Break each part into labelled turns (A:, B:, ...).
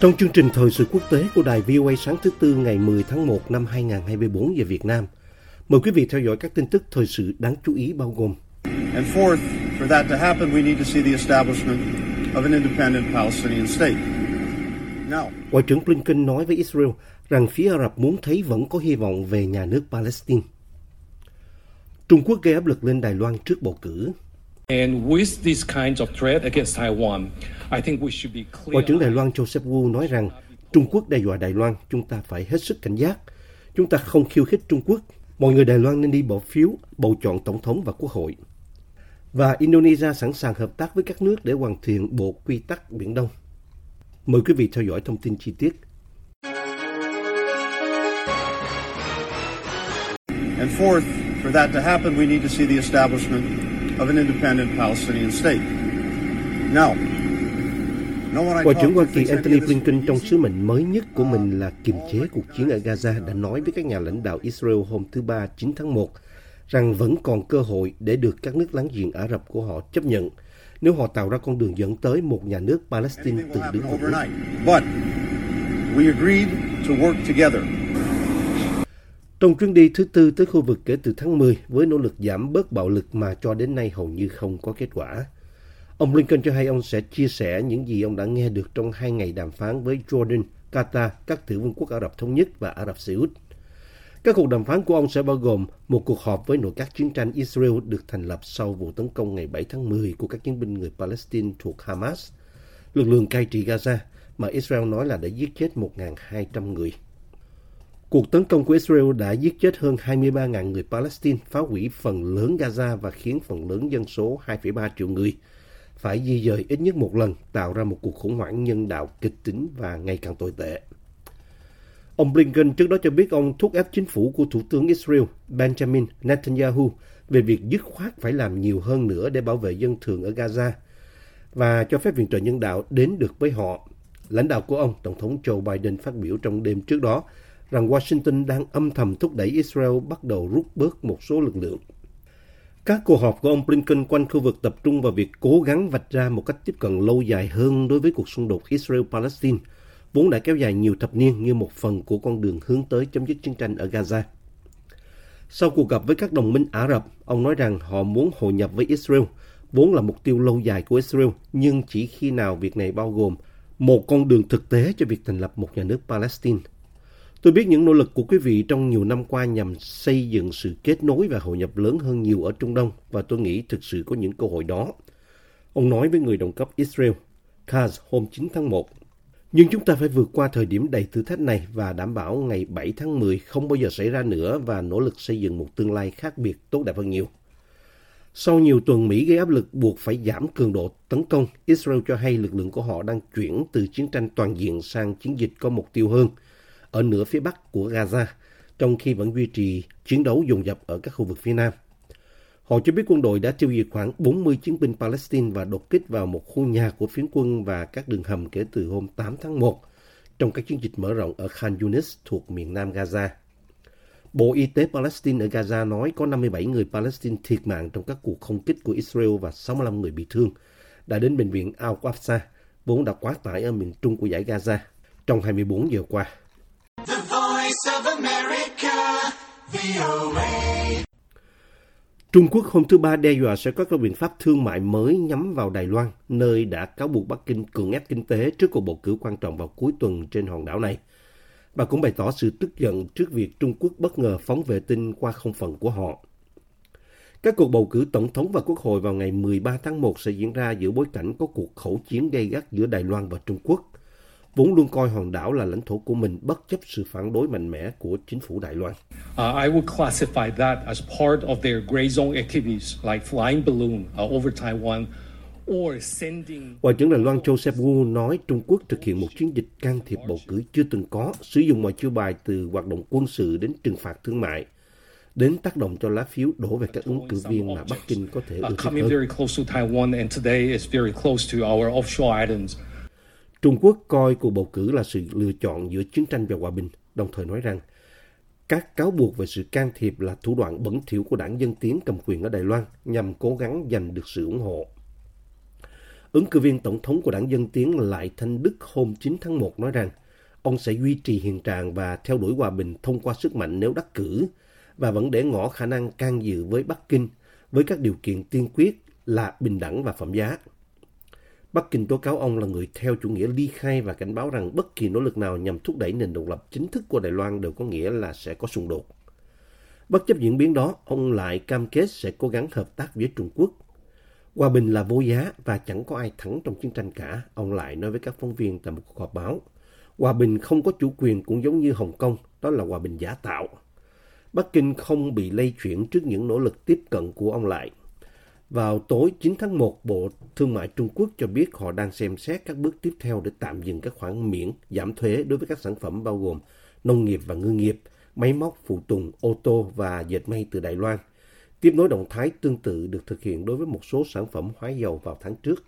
A: Trong chương trình thời sự quốc tế của đài VOA sáng thứ Tư ngày 10 tháng 1 năm 2024 giờ Việt Nam, mời quý vị theo dõi các tin tức thời sự đáng chú ý bao gồm
B: And fourth, for that to happen, we need to see the establishment of an independent Palestinian state. Now,
A: Ngoại trưởng Blinken nói với Israel rằng phía Ả Rập muốn thấy vẫn có hy vọng về nhà nước Palestine. Trung Quốc gây áp lực lên Đài Loan trước bầu cử.
C: And with these kinds of threat against Taiwan, I think we should be clear.
A: Ngoại trưởng Đài Loan Joseph Wu nói rằng Trung Quốc đe dọa Đài Loan, chúng ta phải hết sức cảnh giác. Chúng ta không khiêu khích Trung Quốc. Mọi người Đài Loan nên đi bỏ phiếu, bầu chọn tổng thống và quốc hội. Và Indonesia sẵn sàng hợp tác với các nước để hoàn thiện Bộ Quy tắc Biển Đông. Mời quý vị theo dõi thông tin chi tiết.
B: and fourth, for that to happen, we need to see the establishment of an independent Palestinian state. Now, no one I
A: Ngoại trưởng Hoa
B: to
A: Kỳ Antony Blinken trong sứ mệnh mới nhất của mình là kiềm chế cuộc chiến ở Gaza đã nói với các nhà lãnh đạo Israel hôm thứ Ba 9 tháng 1 rằng vẫn còn cơ hội để được các nước láng giềng Ả Rập của họ chấp nhận nếu họ tạo ra con đường dẫn tới một nhà nước Palestine từ
B: happen
A: đứng vững. Trong chuyến đi thứ tư tới khu vực kể từ tháng 10 với nỗ lực giảm bớt bạo lực mà cho đến nay hầu như không có kết quả. Ông Lincoln cho hay ông sẽ chia sẻ những gì ông đã nghe được trong hai ngày đàm phán với Jordan, Qatar, các tiểu vương quốc Ả Rập Thống Nhất và Ả Rập Xê Út. Các cuộc đàm phán của ông sẽ bao gồm một cuộc họp với nội các chiến tranh Israel được thành lập sau vụ tấn công ngày 7 tháng 10 của các chiến binh người Palestine thuộc Hamas, lực lượng cai trị Gaza mà Israel nói là đã giết chết 1.200 người. Cuộc tấn công của Israel đã giết chết hơn 23.000 người Palestine, phá hủy phần lớn Gaza và khiến phần lớn dân số 2,3 triệu người phải di dời ít nhất một lần, tạo ra một cuộc khủng hoảng nhân đạo kịch tính và ngày càng tồi tệ. Ông Blinken trước đó cho biết ông thúc ép chính phủ của Thủ tướng Israel Benjamin Netanyahu về việc dứt khoát phải làm nhiều hơn nữa để bảo vệ dân thường ở Gaza và cho phép viện trợ nhân đạo đến được với họ. Lãnh đạo của ông, Tổng thống Joe Biden phát biểu trong đêm trước đó rằng Washington đang âm thầm thúc đẩy Israel bắt đầu rút bớt một số lực lượng. Các cuộc họp của ông Blinken quanh khu vực tập trung vào việc cố gắng vạch ra một cách tiếp cận lâu dài hơn đối với cuộc xung đột Israel-Palestine, vốn đã kéo dài nhiều thập niên như một phần của con đường hướng tới chấm dứt chiến tranh ở Gaza. Sau cuộc gặp với các đồng minh Ả Rập, ông nói rằng họ muốn hội nhập với Israel, vốn là mục tiêu lâu dài của Israel, nhưng chỉ khi nào việc này bao gồm một con đường thực tế cho việc thành lập một nhà nước Palestine. Tôi biết những nỗ lực của quý vị trong nhiều năm qua nhằm xây dựng sự kết nối và hội nhập lớn hơn nhiều ở Trung Đông và tôi nghĩ thực sự có những cơ hội đó. Ông nói với người đồng cấp Israel, Kaz, hôm 9 tháng 1. Nhưng chúng ta phải vượt qua thời điểm đầy thử thách này và đảm bảo ngày 7 tháng 10 không bao giờ xảy ra nữa và nỗ lực xây dựng một tương lai khác biệt tốt đẹp hơn nhiều. Sau nhiều tuần Mỹ gây áp lực buộc phải giảm cường độ tấn công, Israel cho hay lực lượng của họ đang chuyển từ chiến tranh toàn diện sang chiến dịch có mục tiêu hơn ở nửa phía bắc của Gaza, trong khi vẫn duy trì chiến đấu dồn dập ở các khu vực phía nam. Họ cho biết quân đội đã tiêu diệt khoảng 40 chiến binh Palestine và đột kích vào một khu nhà của phiến quân và các đường hầm kể từ hôm 8 tháng 1 trong các chiến dịch mở rộng ở Khan Yunis thuộc miền nam Gaza. Bộ Y tế Palestine ở Gaza nói có 57 người Palestine thiệt mạng trong các cuộc không kích của Israel và 65 người bị thương đã đến bệnh viện Al-Aqsa, vốn đã quá tải ở miền trung của giải Gaza trong 24 giờ qua. Trung Quốc hôm thứ Ba đe dọa sẽ có các biện pháp thương mại mới nhắm vào Đài Loan, nơi đã cáo buộc Bắc Kinh cường ép kinh tế trước cuộc bầu cử quan trọng vào cuối tuần trên hòn đảo này. Bà cũng bày tỏ sự tức giận trước việc Trung Quốc bất ngờ phóng vệ tinh qua không phận của họ. Các cuộc bầu cử tổng thống và quốc hội vào ngày 13 tháng 1 sẽ diễn ra giữa bối cảnh có cuộc khẩu chiến gay gắt giữa Đài Loan và Trung Quốc, vốn luôn coi hòn đảo là lãnh thổ của mình bất chấp sự phản đối mạnh mẽ của chính phủ Đài Loan.
C: Uh, I would classify that as part of their gray zone activities, like flying balloon uh, over Taiwan or sending
A: Ngoại trưởng Đài Loan Joseph Wu nói Trung Quốc thực hiện một chiến dịch can thiệp bầu cử chưa từng có, sử dụng mọi chiêu bài từ hoạt động quân sự đến trừng phạt thương mại, đến tác động cho lá phiếu đổ về các ứng cử viên mà Bắc Kinh có thể ưa
C: uh,
A: thích
C: coming
A: hơn. Trung Quốc coi cuộc bầu cử là sự lựa chọn giữa chiến tranh và hòa bình, đồng thời nói rằng các cáo buộc về sự can thiệp là thủ đoạn bẩn thỉu của đảng Dân Tiến cầm quyền ở Đài Loan nhằm cố gắng giành được sự ủng hộ. Ứng cử viên tổng thống của đảng Dân Tiến Lại Thanh Đức hôm 9 tháng 1 nói rằng ông sẽ duy trì hiện trạng và theo đuổi hòa bình thông qua sức mạnh nếu đắc cử và vẫn để ngỏ khả năng can dự với Bắc Kinh với các điều kiện tiên quyết là bình đẳng và phẩm giá. Bắc Kinh tố cáo ông là người theo chủ nghĩa ly khai và cảnh báo rằng bất kỳ nỗ lực nào nhằm thúc đẩy nền độc lập chính thức của Đài Loan đều có nghĩa là sẽ có xung đột. Bất chấp diễn biến đó, ông lại cam kết sẽ cố gắng hợp tác với Trung Quốc. Hòa bình là vô giá và chẳng có ai thắng trong chiến tranh cả, ông lại nói với các phóng viên tại một cuộc họp báo. Hòa bình không có chủ quyền cũng giống như Hồng Kông, đó là hòa bình giả tạo. Bắc Kinh không bị lây chuyển trước những nỗ lực tiếp cận của ông lại. Vào tối 9 tháng 1, Bộ Thương mại Trung Quốc cho biết họ đang xem xét các bước tiếp theo để tạm dừng các khoản miễn giảm thuế đối với các sản phẩm bao gồm nông nghiệp và ngư nghiệp, máy móc, phụ tùng, ô tô và dệt may từ Đài Loan. Tiếp nối động thái tương tự được thực hiện đối với một số sản phẩm hóa dầu vào tháng trước.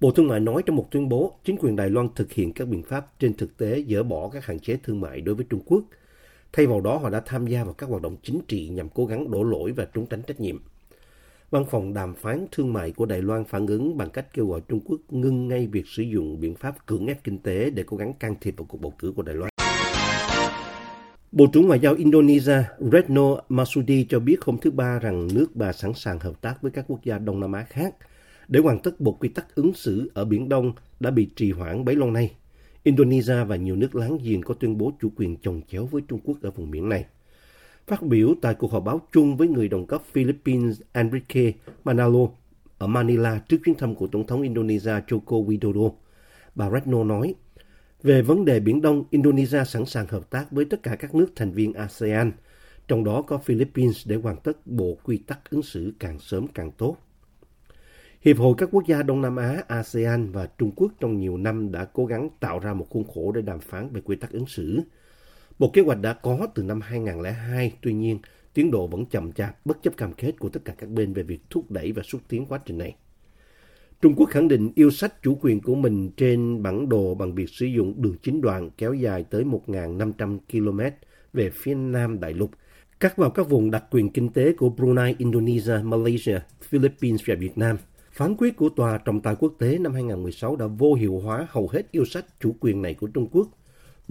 A: Bộ Thương mại nói trong một tuyên bố, chính quyền Đài Loan thực hiện các biện pháp trên thực tế dỡ bỏ các hạn chế thương mại đối với Trung Quốc. Thay vào đó, họ đã tham gia vào các hoạt động chính trị nhằm cố gắng đổ lỗi và trốn tránh trách nhiệm. Văn phòng đàm phán thương mại của Đài Loan phản ứng bằng cách kêu gọi Trung Quốc ngưng ngay việc sử dụng biện pháp cưỡng ép kinh tế để cố gắng can thiệp vào cuộc bầu cử của Đài Loan. Bộ trưởng Ngoại giao Indonesia Retno Masudi cho biết hôm thứ Ba rằng nước bà sẵn sàng hợp tác với các quốc gia Đông Nam Á khác để hoàn tất bộ quy tắc ứng xử ở Biển Đông đã bị trì hoãn bấy lâu nay. Indonesia và nhiều nước láng giềng có tuyên bố chủ quyền chồng chéo với Trung Quốc ở vùng biển này. Phát biểu tại cuộc họp báo chung với người đồng cấp Philippines Enrique Manalo ở Manila trước chuyến thăm của Tổng thống Indonesia Joko Widodo, bà Retno nói, về vấn đề Biển Đông, Indonesia sẵn sàng hợp tác với tất cả các nước thành viên ASEAN, trong đó có Philippines để hoàn tất bộ quy tắc ứng xử càng sớm càng tốt. Hiệp hội các quốc gia Đông Nam Á, ASEAN và Trung Quốc trong nhiều năm đã cố gắng tạo ra một khuôn khổ để đàm phán về quy tắc ứng xử. Một kế hoạch đã có từ năm 2002, tuy nhiên tiến độ vẫn chậm chạp bất chấp cam kết của tất cả các bên về việc thúc đẩy và xúc tiến quá trình này. Trung Quốc khẳng định yêu sách chủ quyền của mình trên bản đồ bằng việc sử dụng đường chính đoạn kéo dài tới 1.500 km về phía nam đại lục, cắt vào các vùng đặc quyền kinh tế của Brunei, Indonesia, Malaysia, Philippines và Việt Nam. Phán quyết của Tòa trọng tài quốc tế năm 2016 đã vô hiệu hóa hầu hết yêu sách chủ quyền này của Trung Quốc,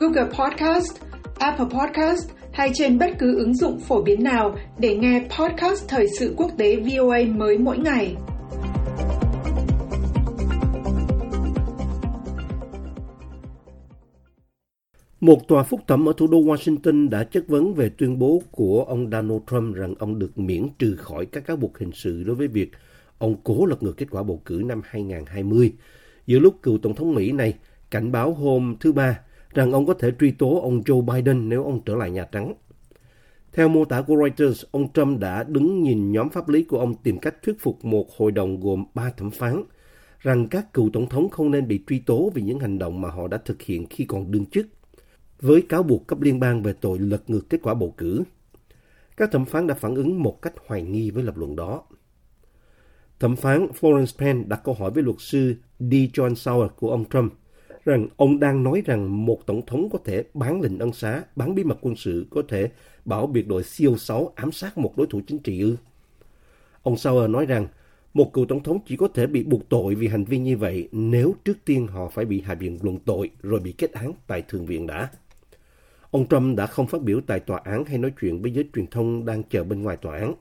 D: Google Podcast, Apple Podcast hay trên bất cứ ứng dụng phổ biến nào để nghe podcast Thời sự quốc tế VOA mới mỗi ngày.
A: Một tòa phúc thẩm ở thủ đô Washington đã chất vấn về tuyên bố của ông Donald Trump rằng ông được miễn trừ khỏi các cáo buộc hình sự đối với việc ông cố lật ngược kết quả bầu cử năm 2020, giữa lúc cựu Tổng thống Mỹ này cảnh báo hôm thứ Ba rằng ông có thể truy tố ông Joe Biden nếu ông trở lại Nhà Trắng. Theo mô tả của Reuters, ông Trump đã đứng nhìn nhóm pháp lý của ông tìm cách thuyết phục một hội đồng gồm ba thẩm phán rằng các cựu tổng thống không nên bị truy tố vì những hành động mà họ đã thực hiện khi còn đương chức, với cáo buộc cấp liên bang về tội lật ngược kết quả bầu cử. Các thẩm phán đã phản ứng một cách hoài nghi với lập luận đó. Thẩm phán Florence Penn đặt câu hỏi với luật sư D. John Sauer của ông Trump rằng ông đang nói rằng một tổng thống có thể bán lệnh ân xá, bán bí mật quân sự, có thể bảo biệt đội CO6 ám sát một đối thủ chính trị ư. Ông Sauer nói rằng một cựu tổng thống chỉ có thể bị buộc tội vì hành vi như vậy nếu trước tiên họ phải bị hạ viện luận tội rồi bị kết án tại Thượng viện đã. Ông Trump đã không phát biểu tại tòa án hay nói chuyện với giới truyền thông đang chờ bên ngoài tòa án.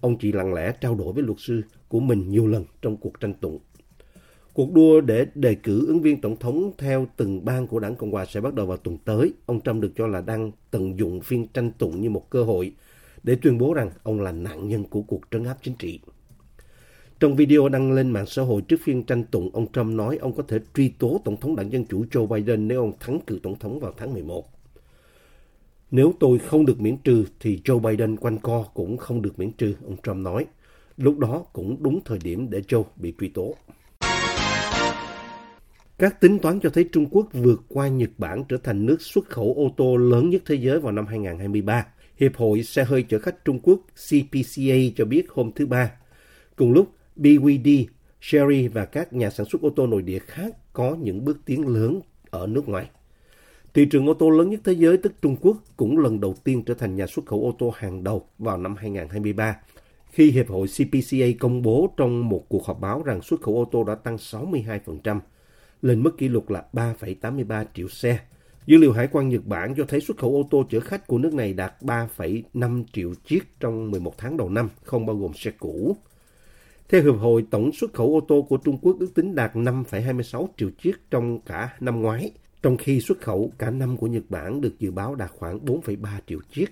A: Ông chỉ lặng lẽ trao đổi với luật sư của mình nhiều lần trong cuộc tranh tụng. Cuộc đua để đề cử ứng viên tổng thống theo từng bang của đảng Cộng hòa sẽ bắt đầu vào tuần tới. Ông Trump được cho là đang tận dụng phiên tranh tụng như một cơ hội để tuyên bố rằng ông là nạn nhân của cuộc trấn áp chính trị. Trong video đăng lên mạng xã hội trước phiên tranh tụng, ông Trump nói ông có thể truy tố Tổng thống đảng Dân Chủ Joe Biden nếu ông thắng cử Tổng thống vào tháng 11. Nếu tôi không được miễn trừ thì Joe Biden quanh co cũng không được miễn trừ, ông Trump nói. Lúc đó cũng đúng thời điểm để Joe bị truy tố. Các tính toán cho thấy Trung Quốc vượt qua Nhật Bản trở thành nước xuất khẩu ô tô lớn nhất thế giới vào năm 2023. Hiệp hội xe hơi chở khách Trung Quốc CPCA cho biết hôm thứ Ba. Cùng lúc, BYD, Chery và các nhà sản xuất ô tô nội địa khác có những bước tiến lớn ở nước ngoài. Thị trường ô tô lớn nhất thế giới tức Trung Quốc cũng lần đầu tiên trở thành nhà xuất khẩu ô tô hàng đầu vào năm 2023 khi Hiệp hội CPCA công bố trong một cuộc họp báo rằng xuất khẩu ô tô đã tăng 62%, lên mức kỷ lục là 3,83 triệu xe. Dữ liệu Hải quan Nhật Bản cho thấy xuất khẩu ô tô chở khách của nước này đạt 3,5 triệu chiếc trong 11 tháng đầu năm, không bao gồm xe cũ. Theo Hiệp hội, tổng xuất khẩu ô tô của Trung Quốc ước tính đạt 5,26 triệu chiếc trong cả năm ngoái, trong khi xuất khẩu cả năm của Nhật Bản được dự báo đạt khoảng 4,3 triệu chiếc.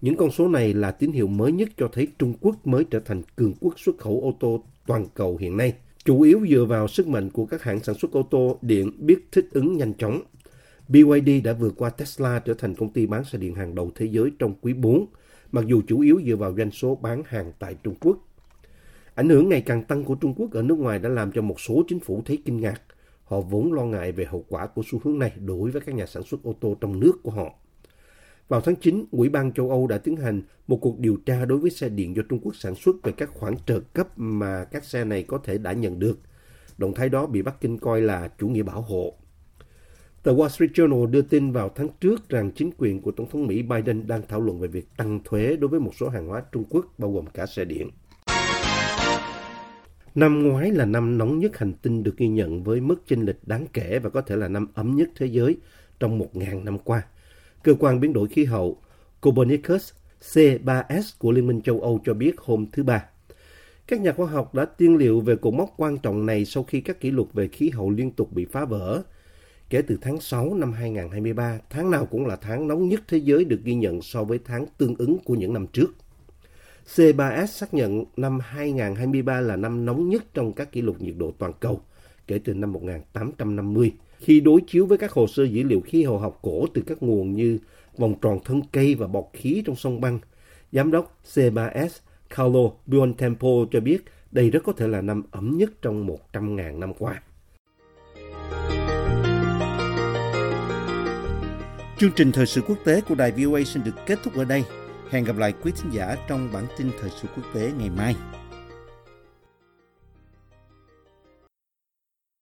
A: Những con số này là tín hiệu mới nhất cho thấy Trung Quốc mới trở thành cường quốc xuất khẩu ô tô toàn cầu hiện nay, chủ yếu dựa vào sức mạnh của các hãng sản xuất ô tô điện biết thích ứng nhanh chóng. BYD đã vượt qua Tesla trở thành công ty bán xe điện hàng đầu thế giới trong quý 4, mặc dù chủ yếu dựa vào doanh số bán hàng tại Trung Quốc. Ảnh hưởng ngày càng tăng của Trung Quốc ở nước ngoài đã làm cho một số chính phủ thấy kinh ngạc. Họ vốn lo ngại về hậu quả của xu hướng này đối với các nhà sản xuất ô tô trong nước của họ. Vào tháng 9, Ủy ban châu Âu đã tiến hành một cuộc điều tra đối với xe điện do Trung Quốc sản xuất về các khoản trợ cấp mà các xe này có thể đã nhận được. Động thái đó bị Bắc Kinh coi là chủ nghĩa bảo hộ. Tờ Wall Street Journal đưa tin vào tháng trước rằng chính quyền của Tổng thống Mỹ Biden đang thảo luận về việc tăng thuế đối với một số hàng hóa Trung Quốc, bao gồm cả xe điện. Năm ngoái là năm nóng nhất hành tinh được ghi nhận với mức chênh lệch đáng kể và có thể là năm ấm nhất thế giới trong 1.000 năm qua. Cơ quan biến đổi khí hậu Copernicus C3S của Liên minh châu Âu cho biết hôm thứ Ba. Các nhà khoa học đã tiên liệu về cột mốc quan trọng này sau khi các kỷ lục về khí hậu liên tục bị phá vỡ. Kể từ tháng 6 năm 2023, tháng nào cũng là tháng nóng nhất thế giới được ghi nhận so với tháng tương ứng của những năm trước. C3S xác nhận năm 2023 là năm nóng nhất trong các kỷ lục nhiệt độ toàn cầu kể từ năm 1850, khi đối chiếu với các hồ sơ dữ liệu khí hậu học cổ từ các nguồn như vòng tròn thân cây và bọt khí trong sông băng. Giám đốc C3S Carlo Buontempo cho biết đây rất có thể là năm ấm nhất trong 100.000 năm qua. Chương trình thời sự quốc tế của đài VOA xin được kết thúc ở đây. Hẹn gặp lại quý thính giả trong bản tin thời sự quốc tế ngày mai.